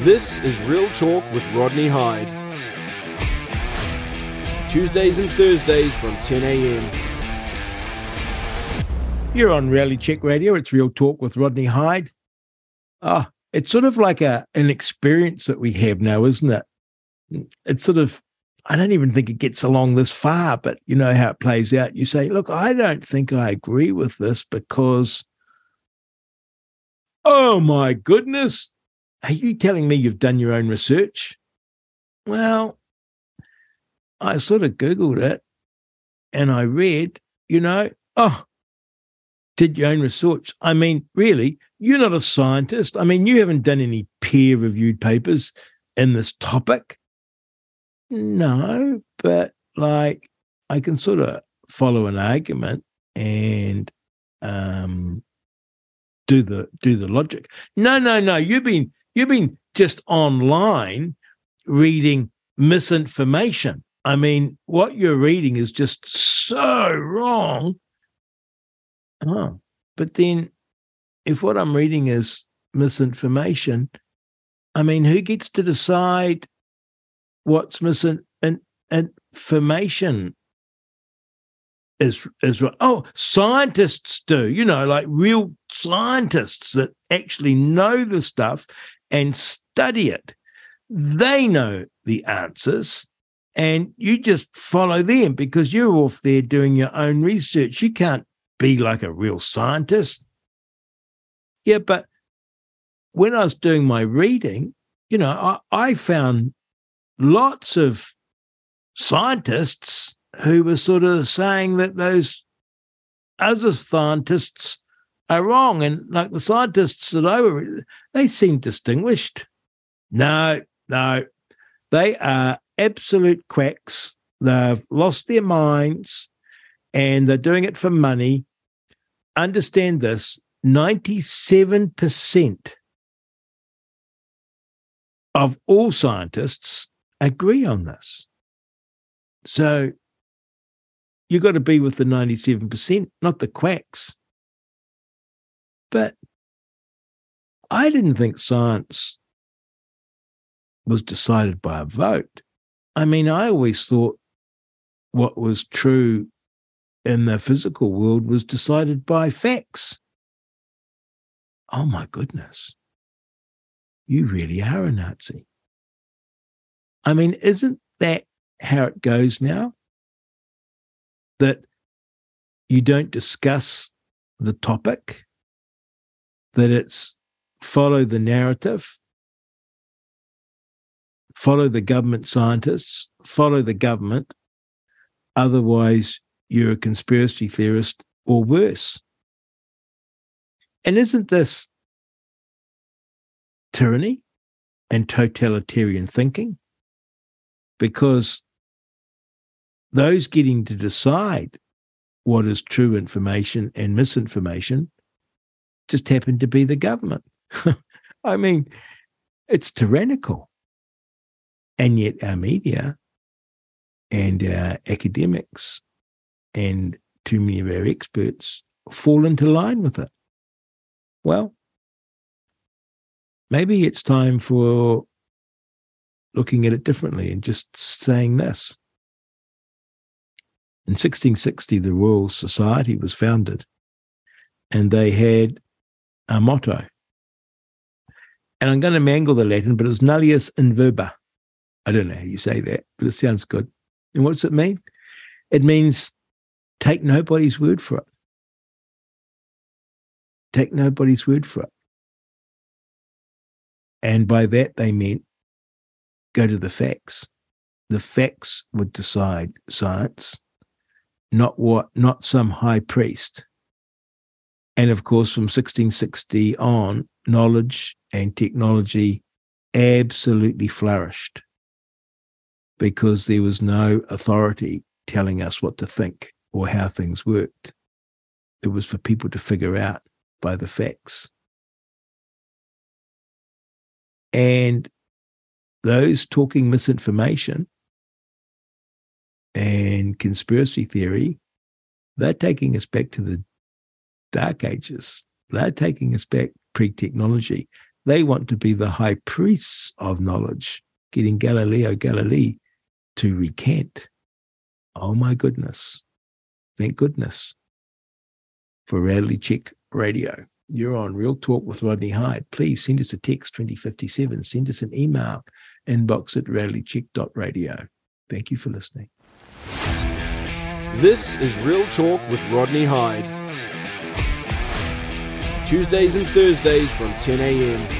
This is Real Talk with Rodney Hide. Tuesdays and Thursdays from 10 a.m. You're on Reality Check Radio. It's Real Talk with Rodney Hide. Ah, oh, it's sort of like a an experience that we have now, isn't it? It's sort of I don't even think it gets along this far, but you know how it plays out. You say, look, I don't think I agree with this because, oh my goodness, are you telling me you've done your own research? Well, I sort of Googled it and I read, you know, oh, did your own research. I mean, really, you're not a scientist. I mean, you haven't done any peer reviewed papers in this topic. No, but like I can sort of follow an argument and um do the do the logic. No, no, no. You've been you've been just online reading misinformation. I mean, what you're reading is just so wrong. Oh, but then if what I'm reading is misinformation, I mean, who gets to decide what's missing and information is is right. Oh, scientists do, you know, like real scientists that actually know the stuff and study it. They know the answers, and you just follow them because you're off there doing your own research. You can't be like a real scientist. Yeah, but when I was doing my reading, you know, I, I found lots of scientists who were sort of saying that those other scientists are wrong. And like the scientists that I were, they seem distinguished. No, no, they are absolute quacks. They've lost their minds and they're doing it for money. Understand this 97% of all scientists agree on this. So you've got to be with the 97%, not the quacks. But I didn't think science was decided by a vote. I mean, I always thought what was true in the physical world was decided by facts. Oh my goodness. You really are a Nazi. I mean, isn't that how it goes now? That you don't discuss the topic, that it's follow the narrative, follow the government scientists, follow the government. Otherwise, you're a conspiracy theorist or worse. And isn't this tyranny and totalitarian thinking? because those getting to decide what is true information and misinformation just happen to be the government. I mean, it's tyrannical. And yet our media and our academics and too many of our experts fall into line with it. Well, maybe it's time for looking at it differently and just saying this. In 1660, the Royal Society was founded, and they had a motto. And I'm going to mangle the Latin, but it's nullius in verba. I don't know how you say that, but it sounds good. And what does it mean? It means take nobody's word for it. Take nobody's word for it. And by that, they meant go to the facts. The facts would decide science, not what, not some high priest. And of course, from 1660 on, knowledge and technology absolutely flourished because there was no authority telling us what to think or how things worked. It was for people to figure out by the facts. And those talking misinformation and conspiracy theory, they're taking us back to the dark ages. They're taking us back pre technology. They want to be the high priests of knowledge, getting Galileo Galilei to recant. Oh my goodness. Thank goodness for Reality Check Radio. You're on Real Talk with Rodney Hide. Please send us a text 2057. Send us an email, inbox at realitycheck.radio. Thank you for listening. This is Real Talk with Rodney Hide. Tuesdays and Thursdays from 10 a.m.